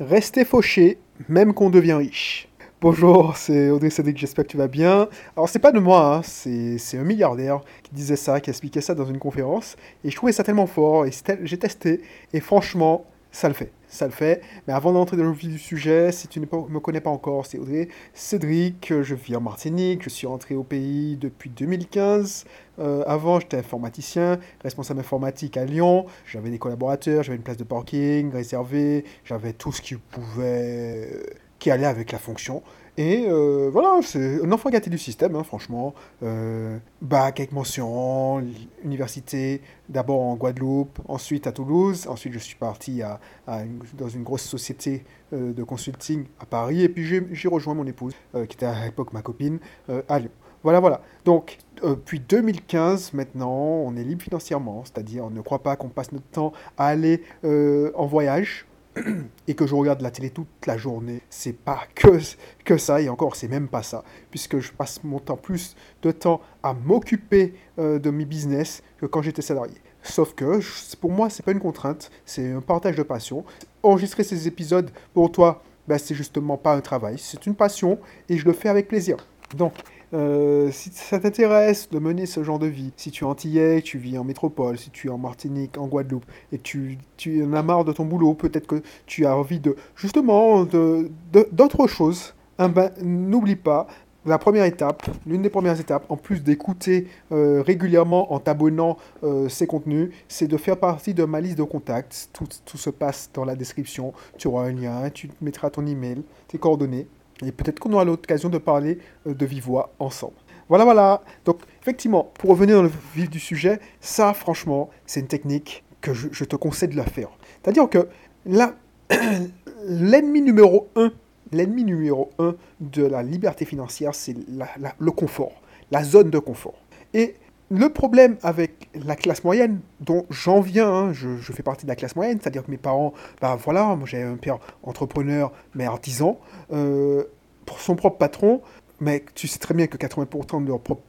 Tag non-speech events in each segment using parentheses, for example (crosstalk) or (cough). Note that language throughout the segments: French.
Rester fauché, même qu'on devient riche. Bonjour, c'est Audrey Cédric, j'espère que tu vas bien. Alors c'est pas de moi, hein, c'est un milliardaire qui disait ça, qui expliquait ça dans une conférence, et je trouvais ça tellement fort, et j'ai testé, et franchement, ça le fait ça le fait. Mais avant d'entrer dans le vif du sujet, si tu ne me connais pas encore, c'est Audrey Cédric, je vis en Martinique, je suis rentré au pays depuis 2015. Euh, avant, j'étais informaticien, responsable informatique à Lyon, j'avais des collaborateurs, j'avais une place de parking réservée, j'avais tout ce qui pouvait... qui allait avec la fonction. Et euh, voilà, c'est un enfant gâté du système, hein, franchement. Euh, bac avec mention, université, d'abord en Guadeloupe, ensuite à Toulouse. Ensuite, je suis parti à, dans une grosse société euh, de consulting à Paris. Et puis, j'ai rejoint mon épouse, qui était à l'époque ma copine, à Lyon. Voilà, voilà. Donc, depuis 2015, maintenant, on est libre financièrement, c'est-à-dire on ne croit pas qu'on passe notre temps à aller en voyage (clears throat) et que je regarde la télé toute la journée, c'est pas que, ça, et encore, c'est même pas ça, puisque je passe mon temps plus de temps à m'occuper euh, de mes business que quand j'étais salarié. Sauf que pour moi, c'est pas une contrainte, c'est un partage de passion. Enregistrer ces épisodes pour toi, ben, c'est justement pas un travail, c'est une passion et je le fais avec plaisir. Donc, euh, si ça t'intéresse de mener ce genre de vie, si tu es antillais, tu vis en métropole, si tu es en Martinique, en Guadeloupe, et tu, en as marre de ton boulot, peut-être que tu as envie de, justement, d'autres choses, hein, ben, n'oublie pas, la première étape, l'une des premières étapes, en plus d'écouter euh, régulièrement en t'abonnant euh, ces contenus, c'est de faire partie de ma liste de contacts. Tout, tout, se passe dans la description. Tu auras un lien, tu mettras ton email, tes coordonnées. Et peut-être qu'on aura l'occasion de parler euh, de vive ensemble. Voilà, voilà. Donc, effectivement, pour revenir dans le vif du sujet, ça, franchement, c'est une technique que je, te conseille de la faire. C'est-à-dire que là, (clears throat) l'ennemi numéro un, l'ennemi numéro un de la liberté financière, c'est le confort, la zone de confort. Et le problème avec la classe moyenne, dont j'en viens, hein, je, fais partie de la classe moyenne, c'est-à-dire que mes parents, bah voilà, moi j'ai un père entrepreneur, mais artisan, euh, pour son propre patron, mais tu sais très bien que 80% de leurs propres,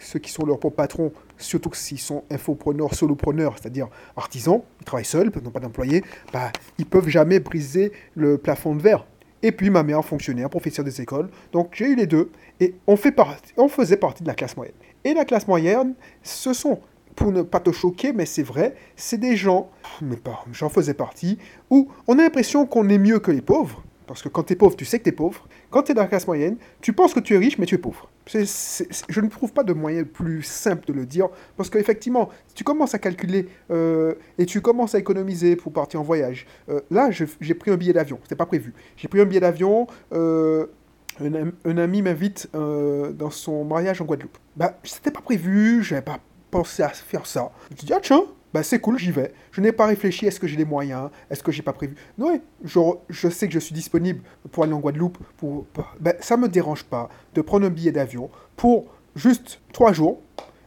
ceux qui sont leurs propres patrons, surtout s'ils sont infopreneurs, solopreneurs, c'est-à-dire artisans, ils travaillent seuls, n'ont pas d'employés, bah, ils peuvent jamais briser le plafond de verre. Et puis ma mère, fonctionnaire, professeur des écoles. Donc j'ai eu les deux. Et on faisait partie de la classe moyenne. Et la classe moyenne, ce sont, pour ne pas te choquer, mais c'est vrai, c'est des gens, mais pas, j'en faisais partie, où on a l'impression qu'on est mieux que les pauvres. Parce que quand tu es pauvre, tu sais que tu es pauvre. Quand tu es dans la classe moyenne, tu penses que tu es riche, mais tu es pauvre. je ne trouve pas de moyen plus simple de le dire. Parce qu'effectivement, si tu commences à calculer euh, et tu commences à économiser pour partir en voyage, euh, là, j'ai pris un billet d'avion. C'était pas prévu. J'ai pris un billet d'avion. Euh, un, ami m'invite dans son mariage en Guadeloupe. Bah, c'était pas prévu, j'avais pas pensé à faire ça. Je dis, ah tiens, bah c'est cool, j'y vais. Je n'ai pas réfléchi, est-ce que j'ai les moyens, est-ce que j'ai pas prévu? Non, je, je, sais que je suis disponible pour aller en Guadeloupe. Pour, ben, ça me dérange pas de prendre un billet d'avion pour juste trois jours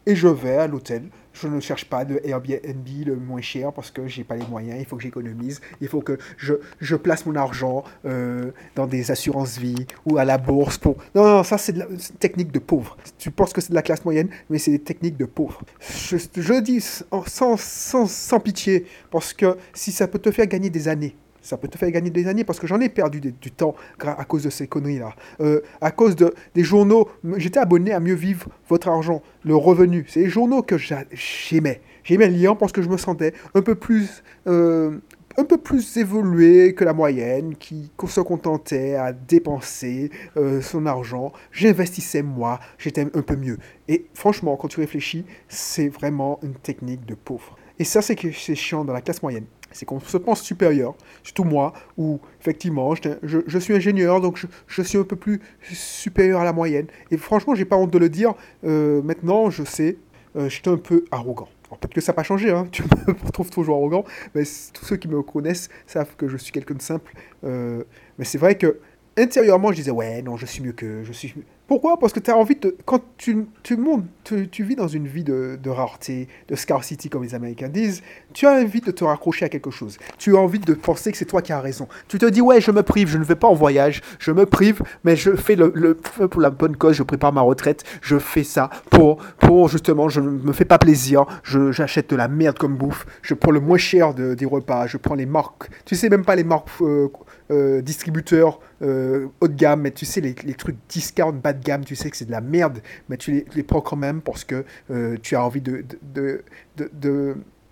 et je vais à l'hôtel je ne cherche pas de Airbnb le moins cher parce que j'ai pas les moyens, il faut que j'économise, il faut que je, je place mon argent euh, dans des assurances vie ou à la bourse pour... Non, non, ça c'est une technique de pauvre. Tu penses que c'est de la classe moyenne, mais c'est des techniques de pauvre. Je, je dis sans, sans, sans pitié parce que si ça peut te faire gagner des années, ça peut te faire gagner des années parce que j'en ai perdu du temps à cause de ces conneries-là. Euh, à cause de, des journaux, j'étais abonné à Mieux Vivre Votre Argent, le revenu. C'est les journaux que j'aimais. J'aimais lire parce que je me sentais un peu plus, euh, un peu plus évolué que la moyenne, qui se contentait à dépenser euh, son argent. J'investissais moi, j'étais un peu mieux. Et franchement, quand tu réfléchis, c'est vraiment une technique de pauvre. Et ça, c'est chiant dans la classe moyenne c'est qu'on se pense supérieur, surtout moi, où effectivement, je, suis ingénieur, donc je, suis un peu plus supérieur à la moyenne. Et franchement, j'ai pas honte de le dire, euh, maintenant, je sais, euh, je suis un peu arrogant. Peut-être que ça n'a pas changé, hein, (laughs) tu me retrouves toujours arrogant, mais tous ceux qui me connaissent savent que je suis quelqu'un de simple. Euh, mais c'est vrai que intérieurement, je disais, ouais, non, je suis mieux que. Je suis... Pourquoi? Parce que tu as envie de. Quand tu, tu, vis dans une vie de, de, rareté, de scarcity, comme les Américains disent, tu as envie de te raccrocher à quelque chose. Tu as envie de penser que c'est toi qui as raison. Tu te dis, ouais, je me prive, je ne vais pas en voyage, je me prive, mais je fais le, le pour la bonne cause, je prépare ma retraite, je fais ça pour, pour justement, je ne me fais pas plaisir, j'achète de la merde comme bouffe, je prends le moins cher de, des repas, je prends les marques. Tu sais même pas les marques. Euh, euh, distributeurs euh, haut de gamme, mais tu sais, les, trucs discount, bas gamme, tu sais que c'est de la merde, mais tu les, prends quand même parce que euh, tu as envie de, de, de,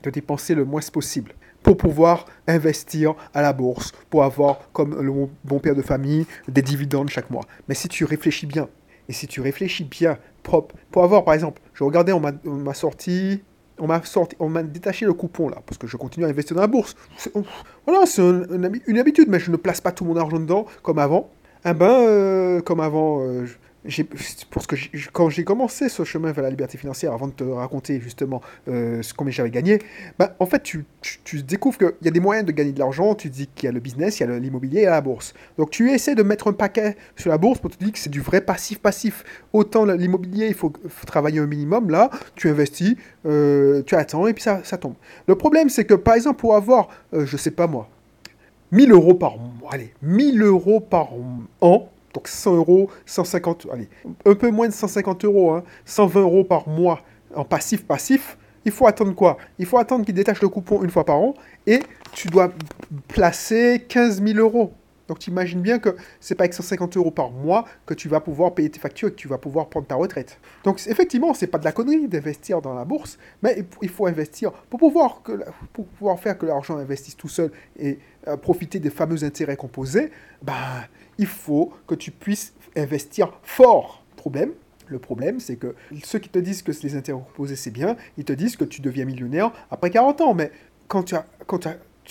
de, dépenser le moins possible pour pouvoir investir à la bourse, pour avoir, comme le bon père de famille, des dividendes chaque mois. Mais si tu réfléchis bien, et si tu réfléchis bien, propre, pour avoir, par exemple, je regardais, on m'a sorti on m'a sorti, on m'a détaché le coupon là, parce que je continue à investir dans la bourse. Voilà, c'est une habitude, mais je ne place pas tout mon argent dedans comme avant. Eh ben, euh, comme avant, euh, pour ce que quand j'ai commencé ce chemin vers la liberté financière, avant de te raconter justement euh, combien j'avais gagné, bah, en fait, tu, tu, découvres qu'il y a des moyens de gagner de l'argent. Tu dis qu'il y a le business, il y a l'immobilier et la bourse. Donc, tu essaies de mettre un paquet sur la bourse pour te dire que c'est du vrai passif-passif. Autant l'immobilier, il faut, travailler un minimum. Là, tu investis, euh, tu attends et puis ça, ça tombe. Le problème, c'est que par exemple, pour avoir, euh, je sais pas moi, 1000 euros par mois, allez, 1000 euros par an, donc 100 euros, 150, allez, un peu moins de 150 euros, 120 hein, euros par mois en passif-passif. Il faut attendre quoi? Il faut attendre qu'il détache le coupon une fois par an et tu dois placer 15 000 euros. Donc tu imagines bien que c'est pas avec 150 euros par mois que tu vas pouvoir payer tes factures et que tu vas pouvoir prendre ta retraite. Donc effectivement, c'est pas de la connerie d'investir dans la bourse, mais il faut investir pour pouvoir, que, pour pouvoir faire que l'argent investisse tout seul et euh, profiter des fameux intérêts composés. Ben, il faut que tu puisses investir fort. Problème, le problème, c'est que ceux qui te disent que les intérêts composés c'est bien, ils te disent que tu deviens millionnaire après 40 ans. Mais quand tu as, quand tu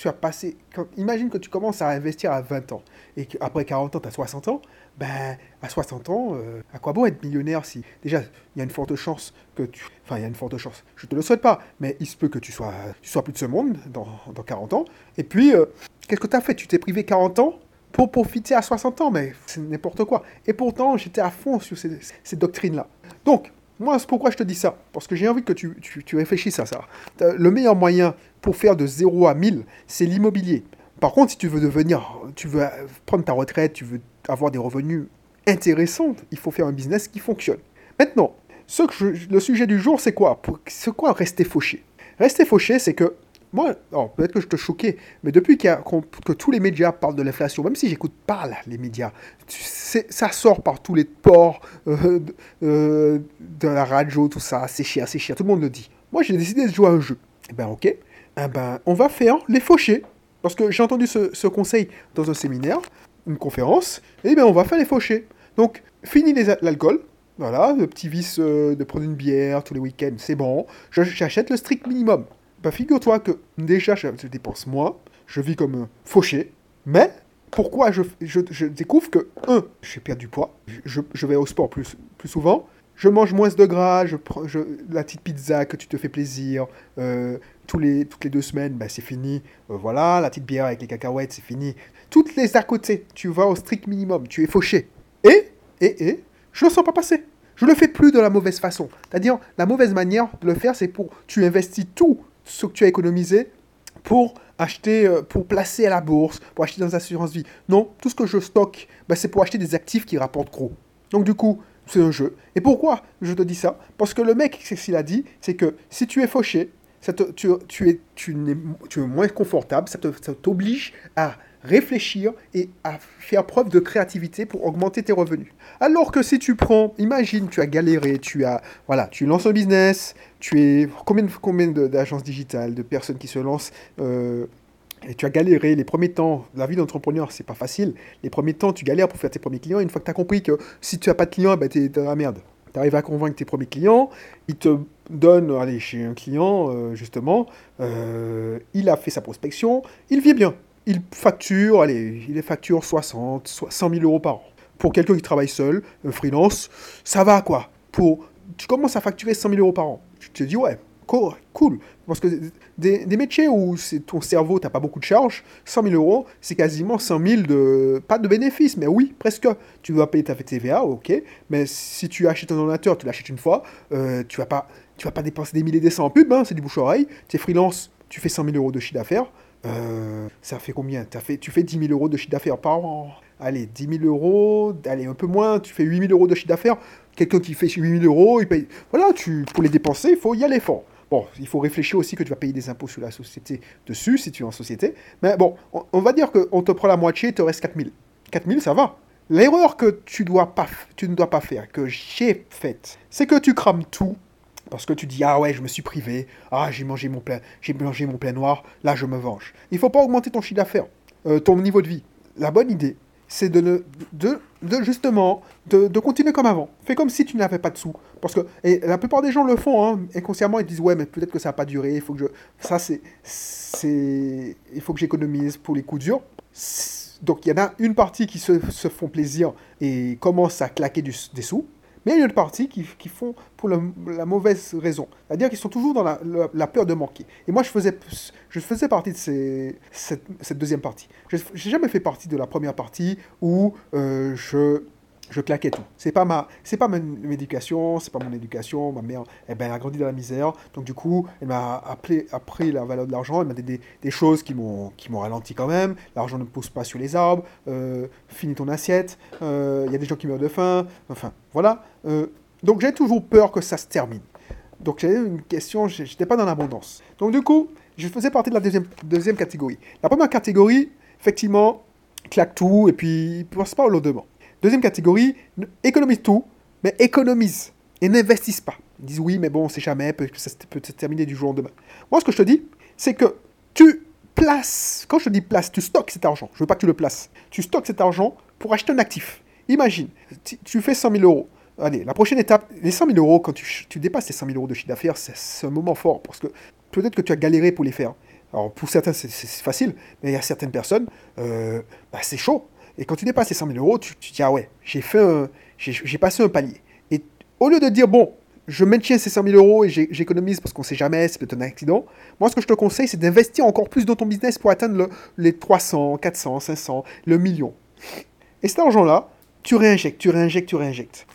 as, passé. imagine que tu commences à investir à 20 ans et qu'après 40 ans, tu as 60 ans. Ben, à 60 ans, euh, à quoi bon être millionnaire si. Déjà, il y a une forte chance que tu. Enfin, il y a une forte chance. Je te le souhaite pas, mais il se peut que tu sois, tu sois plus de ce monde dans, dans 40 ans. Et puis, euh, qu'est-ce que tu as fait? Tu t'es privé 40 ans pour profiter à 60 ans, mais c'est n'importe quoi. Et pourtant, j'étais à fond sur ces, doctrines-là. Donc, moi, pourquoi je te dis ça. Parce que j'ai envie que tu, tu, réfléchisses à ça. Le meilleur moyen pour faire de 0 à 1000, c'est l'immobilier. Par contre, si tu veux devenir, tu veux prendre ta retraite, tu veux avoir des revenus intéressants, il faut faire un business qui fonctionne. Maintenant, le sujet du jour, c'est quoi? C'est quoi rester fauché? Rester fauché, c'est que moi, peut-être que je te choquais, mais depuis que tous les médias parlent de l'inflation, même si j'écoute pas les médias, ça sort par tous les ports euh, euh, de la radio, tout ça, c'est cher, c'est cher, tout le monde le dit. Moi, j'ai décidé de jouer à un jeu. Eh ben, ok, eh ben, on va faire les fauchés. Parce que j'ai entendu ce, conseil dans un séminaire, une conférence, et eh ben, on va faire les fauchés. Donc, fini l'alcool, voilà, le petit vice euh, de prendre une bière tous les week-ends, c'est bon, j'achète le strict minimum. Bah, figure-toi que déjà, je, dépense moins, je vis comme fauché, mais pourquoi je, je, découvre que, un, j'ai perdu du poids, je, je, vais au sport plus, plus souvent, je mange moins de gras, je prends la petite pizza que tu te fais plaisir, euh, tous les, toutes les deux semaines, bah, c'est fini, euh, voilà, la petite bière avec les cacahuètes, c'est fini. Toutes les à côté, tu vas au strict minimum, tu es fauché. Et, et, et, je ne le sens pas passer. Je le fais plus de la mauvaise façon. C'est-à-dire, la mauvaise manière de le faire, c'est pour tu investis tout ce que tu as économisé pour acheter, euh, pour placer à la bourse, pour acheter dans assurances vie. Non, tout ce que je stocke, ben, c'est pour acheter des actifs qui rapportent gros. Donc du coup, c'est un jeu. Et pourquoi je te dis ça? Parce que le mec, ce qu'il a dit, c'est que si tu es fauché, tu, tu, es, tu, es moins confortable, ça t'oblige à réfléchir et à faire preuve de créativité pour augmenter tes revenus. Alors que si tu prends, imagine, tu as galéré, tu as, voilà, tu lances un business, tu es, combien, combien d'agences digitales, de personnes qui se lancent, euh, et tu as galéré les premiers temps, la vie d'entrepreneur, c'est pas facile. Les premiers temps, tu galères pour faire tes premiers clients. Une fois que tu as compris que si tu n'as pas de clients, bah, tu es dans la merde. Tu arrives à convaincre tes premiers clients, ils te donnent, allez, chez un client, euh, justement, euh, il a fait sa prospection, il vit bien il facture, allez, il facture 60, 100 000 euros par an. Pour quelqu'un qui travaille seul, freelance, ça va quoi Pour, Tu commences à facturer 100 000 euros par an. Tu te dis, ouais, cool. Parce que des, métiers où ton cerveau, t'as pas beaucoup de charges, 100 000 euros, c'est quasiment 100 000 de. Pas de bénéfices, mais oui, presque. Tu dois payer ta TVA, ok. Mais si tu achètes un ordinateur, tu l'achètes une fois, euh, tu vas pas. Tu vas pas dépenser des milliers des cents en pub, hein, c'est du bouche-oreille. Tu es freelance, tu fais 100 000 euros de chiffre d'affaires. Euh, ça fait combien? As fait, Tu fais 10 000 euros de chiffre d'affaires par an. Allez, 10 000 euros, allez, un peu moins, tu fais 8 000 euros de chiffre d'affaires. Quelqu'un qui fait 8 000 euros, il paye. Voilà, tu, pour les dépenser, il faut y aller fort. Bon, il faut réfléchir aussi que tu vas payer des impôts sur la société dessus, si tu es en société. Mais bon, on, va dire qu'on te prend la moitié, il te reste 4 000. 4 000, ça va. L'erreur que tu, dois pas, ne dois pas faire, que j'ai faite, c'est que tu crames tout parce que tu dis ah ouais je me suis privé, ah j'ai mangé mon plein, j'ai mangé mon plein noir, là je me venge. Il faut pas augmenter ton chiffre d'affaires, euh, ton niveau de vie. La bonne idée, c'est de, de, de, justement de, de, continuer comme avant. Fais comme si tu n'avais pas de sous. Parce que et la plupart des gens le font, hein, inconsciemment, ils disent ouais, mais peut-être que ça n'a pas duré, il faut que je. Ça, c'est. il faut que j'économise pour les coups durs. Donc il y en a une partie qui se, se font plaisir et commencent à claquer des sous. Mais il y a une partie qui, font pour la mauvaise raison. C'est-à-dire qu'ils sont toujours dans la, peur de manquer. Et moi, je faisais, je faisais partie de cette, deuxième partie. Je n'ai jamais fait partie de la première partie où euh, je je claquais tout. C'est pas ma, c'est pas ma éducation, c'est pas mon éducation. Ma mère, eh ben, elle a grandi dans la misère, donc du coup, elle m'a appris, appris la valeur de l'argent. Elle m'a dit des, des, choses qui m'ont, qui m'ont ralenti quand même. L'argent ne pousse pas sur les arbres. Euh, finis ton assiette. Il euh, y a des gens qui meurent de faim. Enfin, voilà. Euh, donc j'ai toujours peur que ça se termine. Donc j'avais une question, j'étais pas dans l'abondance. Donc du coup, je faisais partie de la deuxième, deuxième catégorie. La première catégorie, effectivement, claque tout et puis pense pas au lendemain. Deuxième catégorie, économise tout, mais économise et n'investisse pas. Ils disent oui, mais bon, on sait jamais, peut ça peut se terminer du jour au lendemain. Moi, ce que je te dis, c'est que tu places, quand je dis place, tu stockes cet argent. Je veux pas que tu le places. Tu stockes cet argent pour acheter un actif. Imagine, tu fais 100 000 euros. Allez, la prochaine étape, les 100 000 euros, quand tu, tu dépasses les 100 000 euros de chiffre d'affaires, c'est un moment fort parce que peut-être que tu as galéré pour les faire. Alors pour certains, c'est facile, mais il y a certaines personnes, euh, bah, c'est chaud. Et quand tu dépasses les 100 000 euros, tu, tu dis, ah ouais, j'ai fait j'ai passé un palier. Et au lieu de dire, bon, je maintiens ces 100 000 euros et j'économise parce qu'on sait jamais, c'est peut-être un accident. Moi, ce que je te conseille, c'est d'investir encore plus dans ton business pour atteindre le, les 300, 400, 500, le million. Et cet argent-là, tu réinjectes, tu réinjectes, tu réinjectes.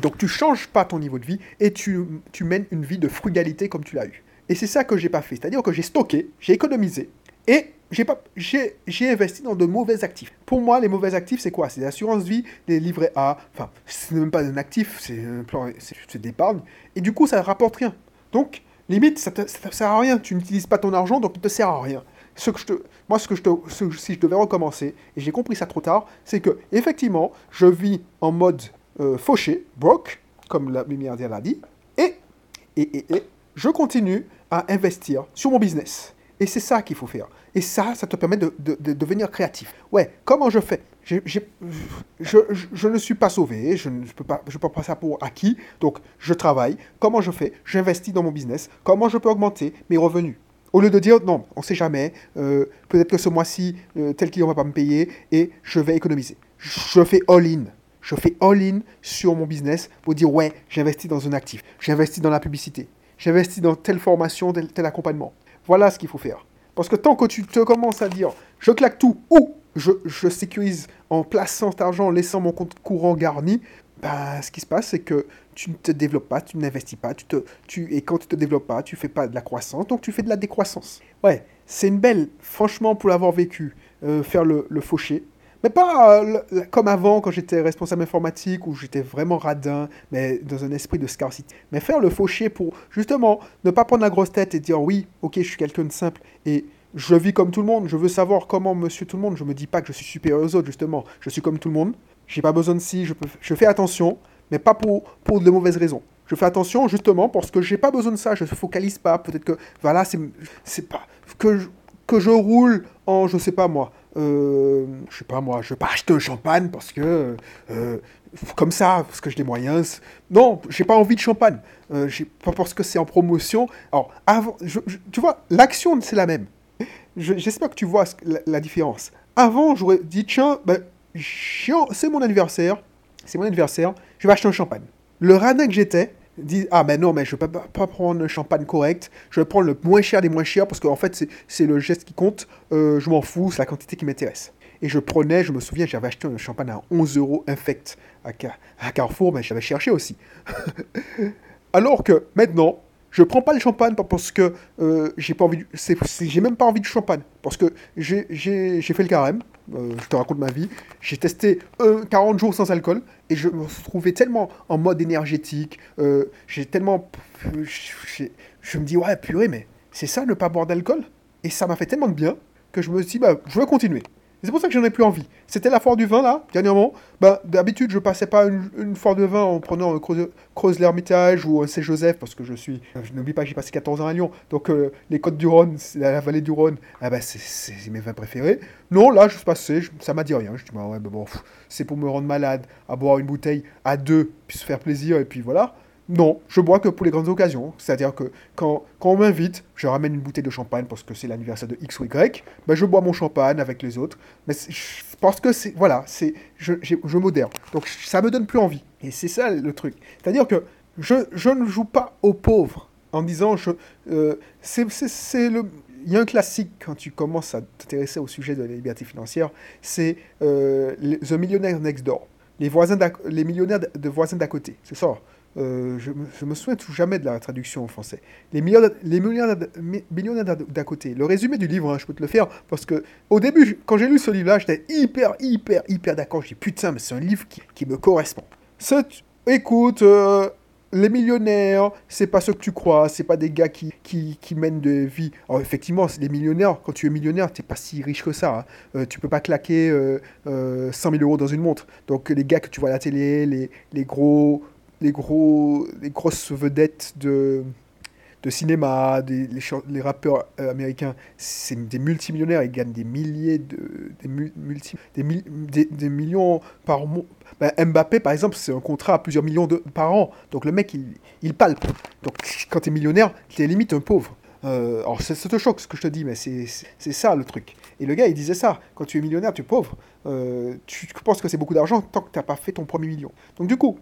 Donc, tu changes pas ton niveau de vie et tu, tu mènes une vie de frugalité comme tu l'as eu. Et c'est ça que j'ai pas fait. C'est-à-dire que j'ai stocké, j'ai économisé et j'ai pas j'ai investi dans de mauvais actifs. Pour moi, les mauvais actifs, c'est quoi? C'est l'assurance vie, les livrets A. Enfin, c'est même pas un actif, c'est un plan, c'est d'épargne. Et du coup, ça ne rapporte rien. Donc, limite, ça ne sert à rien. Tu n'utilises pas ton argent, donc il te sert à rien. Ce que je te, moi, ce que je te, si je devais recommencer, et j'ai compris ça trop tard, c'est que effectivement, je vis en mode euh, fauché, broke, comme la milliardaire l'a dit, et, et, et, et je continue à investir sur mon business. Et c'est ça qu'il faut faire. Et ça, ça te permet de, devenir créatif. Ouais, comment je fais? Je, je, ne suis pas sauvé, je ne peux pas, je peux pas ça pour acquis, donc je travaille. Comment je fais? J'investis dans mon business. Comment je peux augmenter mes revenus? Au lieu de dire non, on ne sait jamais, euh, peut-être que ce mois-ci, euh, tel client ne va pas me payer et je vais économiser. Je fais all-in. Je fais all-in sur mon business pour dire ouais, j'investis dans un actif, j'investis dans la publicité, j'investis dans telle formation, tel accompagnement. Voilà ce qu'il faut faire. Parce que tant que tu te commences à dire je claque tout ou je, sécurise en plaçant cet argent, en laissant mon compte courant garni, bah, ce qui se passe, c'est que tu ne te développes pas, tu n'investis pas, tu te, tu, et quand tu ne te développes pas, tu fais pas de la croissance, donc tu fais de la décroissance. Ouais, c'est une belle, franchement, pour l'avoir vécu, euh, faire le, le fauché, mais pas euh, comme avant, quand j'étais responsable informatique, où j'étais vraiment radin, mais dans un esprit de scarcity. Mais faire le fauché pour, justement, ne pas prendre la grosse tête et dire oui, ok, je suis quelqu'un de simple et je vis comme tout le monde, je veux savoir comment monsieur tout le monde, je me dis pas que je suis supérieur aux autres, justement, je suis comme tout le monde, j'ai pas besoin de si, je, je fais attention, mais pas pour, pour de mauvaises raisons. Je fais attention justement parce que j'ai pas besoin de ça, je ne focalise pas, peut-être que, voilà, c'est pas, que que je roule en, je sais pas moi, euh, je sais pas moi, je vais pas acheter un champagne parce que euh, comme ça, parce que j'ai des moyens. Non, j'ai pas envie de champagne. Euh, pas parce que c'est en promotion. Alors, tu vois, l'action c'est la même. J'espère que tu vois la, différence. Avant, j'aurais dit tiens, ben, c'est mon anniversaire, c'est mon anniversaire, je vais acheter un champagne. Le radin que j'étais, disent Ah, mais non, mais je ne pas, prendre un champagne correct, je vais prendre le moins cher des moins chers parce qu'en fait, c'est- le geste qui compte, euh, je m'en fous, c'est la quantité qui m'intéresse. Et je prenais, je me souviens, j'avais acheté un champagne à 11 euros infect à, à Carrefour, mais j'avais cherché aussi. (laughs) Alors que maintenant, je prends pas le champagne parce que euh, j'ai pas envie, j'ai même pas envie de champagne parce que j'ai- fait le carême. euh, je te raconte ma vie. J'ai testé euh, 40 jours sans alcool et je me trouvais tellement en mode énergétique. euh, j'ai tellement, je me dis ouais purée mais c'est ça ne pas boire d'alcool? Et ça m'a fait tellement de bien que je me suis dit bah je veux continuer. C'est pour ça que j'en ai plus envie. C'était la foire du vin, là, dernièrement. Bah, d'habitude, je passais pas une, foire de vin en prenant un Creuse, l'Hermitage ou un Saint-Joseph, parce que je suis... Je n'oublie pas que j'ai passé 14 ans à Lyon. Donc, euh, les côtes du Rhône, la, vallée du Rhône, ah bah, c'est- mes vins préférés. Non, là, je suis passé, ça m'a dit rien. Je dis, bah ouais, bah bon, c'est pour me rendre malade, à boire une bouteille à deux, puis se faire plaisir, et puis voilà. Non, je bois que pour les grandes occasions. C'est-à-dire que quand, quand on m'invite, je ramène une bouteille de champagne parce que c'est l'anniversaire de X ou Y. Ben, je bois mon champagne avec les autres. Mais je que c'est. Voilà, c'est, je, je modère. Donc ça me donne plus envie. Et c'est ça le truc. C'est-à-dire que je, je ne joue pas aux pauvres en disant. Euh, c'est, le. Il y a un classique quand tu commences à t'intéresser au sujet de la liberté financière, c'est euh, The Millionaire Next Door. Les, voisins les millionnaires de voisins d'à côté. C'est ça. Euh, je, me, je souviens tout jamais de la traduction en français. Les millionnaires, les d'à côté. Le résumé du livre, hein, je peux te le faire, parce que au début, je- quand j'ai lu ce livre-là, j'étais hyper, hyper, hyper d'accord. J'ai dit putain, mais c'est un livre qui, me correspond. Écoute, euh, les millionnaires, c'est pas ce que tu crois, c'est pas des gars qui, qui, mènent de vie. Alors effectivement, des millionnaires. Quand tu es millionnaire, t'es pas si riche que ça. hein. Euh, tu peux pas claquer euh, euh, 100 000 euros dans une montre. Donc les gars que tu vois à la télé, les, les gros, les gros, les grosses vedettes de de cinéma, les, rappeurs euh, américains, c'est des multimillionnaires, ils gagnent des milliers de. des, mul- multi, des, mi- des- des millions par mois. Ben, Mbappé, par exemple, c'est un contrat à plusieurs millions de, par an. Donc le mec, il, palpe. Donc quand t'es millionnaire, t'es limite un pauvre. Euh, alors ça, te choque ce que je te dis, mais c'est ça le truc. Et le gars, il disait ça. Quand tu es millionnaire, tu es pauvre. Euh, tu penses que c'est beaucoup d'argent tant que tu n'as pas fait ton premier million. Donc du coup,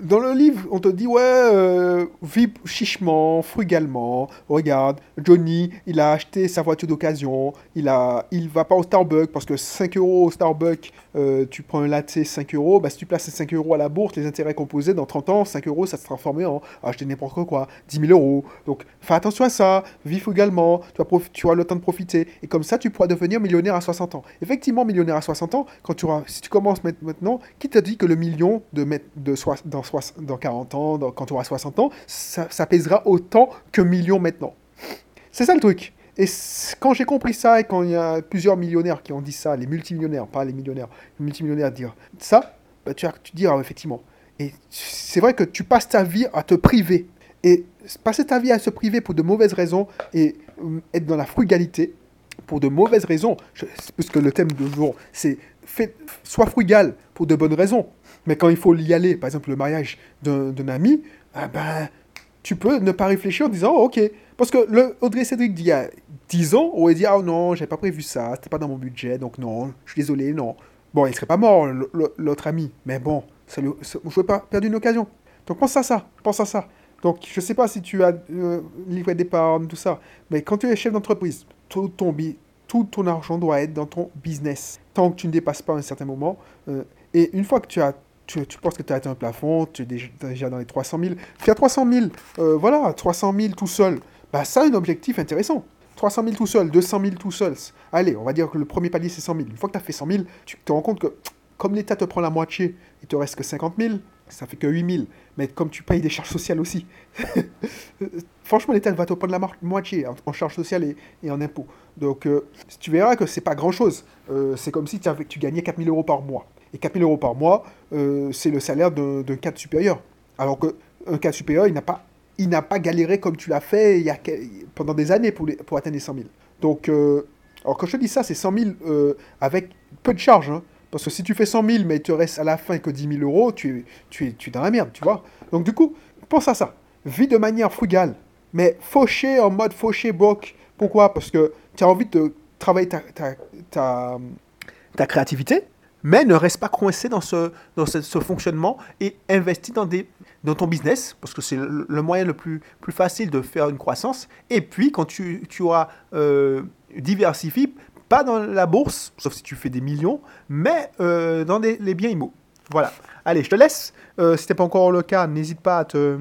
dans le livre, on te dit, ouais, euh, vis chichement, frugalement. Regarde, Johnny, il a acheté sa voiture d'occasion. Il a, il va pas au Starbucks parce que 5 euros au Starbucks, euh, tu prends un latte 5 euros. Bah, si tu places ces 5 euros à la bourse, les intérêts composés, dans 30 ans, 5 euros, ça se transformait en acheter n'importe quoi, 10 000 euros. Donc, fais attention à ça. Vis frugalement. Tu as, tu le temps de profiter. Et comme ça, tu pourras devenir millionnaire à 60 ans. Effectivement, millionnaire à 60 ans, quand tu auras, si tu commences maintenant, qui t'a dit que le million de, de 60 dans, sois, dans 40 ans, quand tu auras 60 ans, ça, pèsera autant que millions maintenant. C'est ça le truc. Et quand j'ai compris ça, et quand il y a plusieurs millionnaires qui ont dit ça, les multimillionnaires, pas les millionnaires, les multimillionnaires dire ça, bah tu, as, tu dis, ah, effectivement. Et c'est vrai que tu passes ta vie à te priver. Et passer ta vie à se priver pour de mauvaises raisons et euh, être dans la frugalité, pour de mauvaises raisons, puisque le thème de jour, c'est sois frugal pour de bonnes raisons. Mais quand il faut y aller, par exemple le mariage d'un ami, ah ben, tu peux ne pas réfléchir en disant oh, ok. Parce que le Audrey Cédric d'il y a 10 ans aurait dit ah non, j'avais pas prévu ça, c'était pas dans mon budget, donc non, je suis désolé, non. Bon, il serait pas mort, l'autre ami, mais bon, ça je ne pas perdre une occasion. Donc pense à ça, pense à ça. Donc je sais pas si tu as euh, livret d'épargne, tout ça, mais quand tu es chef d'entreprise, tout ton, tout ton argent doit être dans ton business, tant que tu ne dépasses pas un certain moment. euh, et une fois que tu as tu, penses que tu as atteint un plafond, tu es déjà, dans les 300 000. Faire 300 000, euh, voilà, 300 000 tout seul, bah ça, un objectif intéressant. 300 000 tout seul, 200 000 tout seul. Allez, on va dire que le premier palier, c'est 100 000. Une fois que tu as fait 100 000, tu te rends compte que comme l'État te prend la moitié, il te reste que 50 000, ça fait que 8 000. Mais comme tu payes des charges sociales aussi, (laughs) franchement, l'État va te prendre la moitié en, charges sociales et, en impôts. Donc, euh, tu verras que c'est pas grand-chose. Euh, c'est comme si tu gagnais 4 000 euros par mois. Et 4 000 euros par mois, euh, c'est le salaire d'un cadre supérieur. Alors qu'un cadre supérieur, il n'a pas, galéré comme tu l'as fait pendant des années pour, atteindre les 100 000. Donc, euh, alors quand je te dis ça, c'est 100 000 euh, avec peu de charges. hein. parce que si tu fais 100 000, mais il te reste à la fin que 10 000 euros, tu es, dans la merde, tu vois. Donc du coup, pense à ça. Vis de manière frugale, mais fauché en mode fauché broke. Pourquoi? Parce que tu as envie de travailler ta, ta, ta créativité, mais ne reste pas coincé dans ce, dans ce, fonctionnement et investis dans des, dans ton business, parce que c'est le, moyen le plus, plus facile de faire une croissance. Et puis, quand tu, tu auras euh, diversifié, pas dans la bourse, sauf si tu fais des millions, mais euh, dans les biens immo. Voilà. Allez, je te laisse. Euh, si ce n'était pas encore le cas, n'hésite pas à te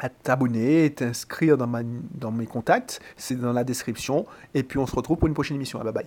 à t'abonner, t'inscrire dans, dans mes contacts, c'est dans la description, et puis on se retrouve pour une prochaine émission. Bye bye.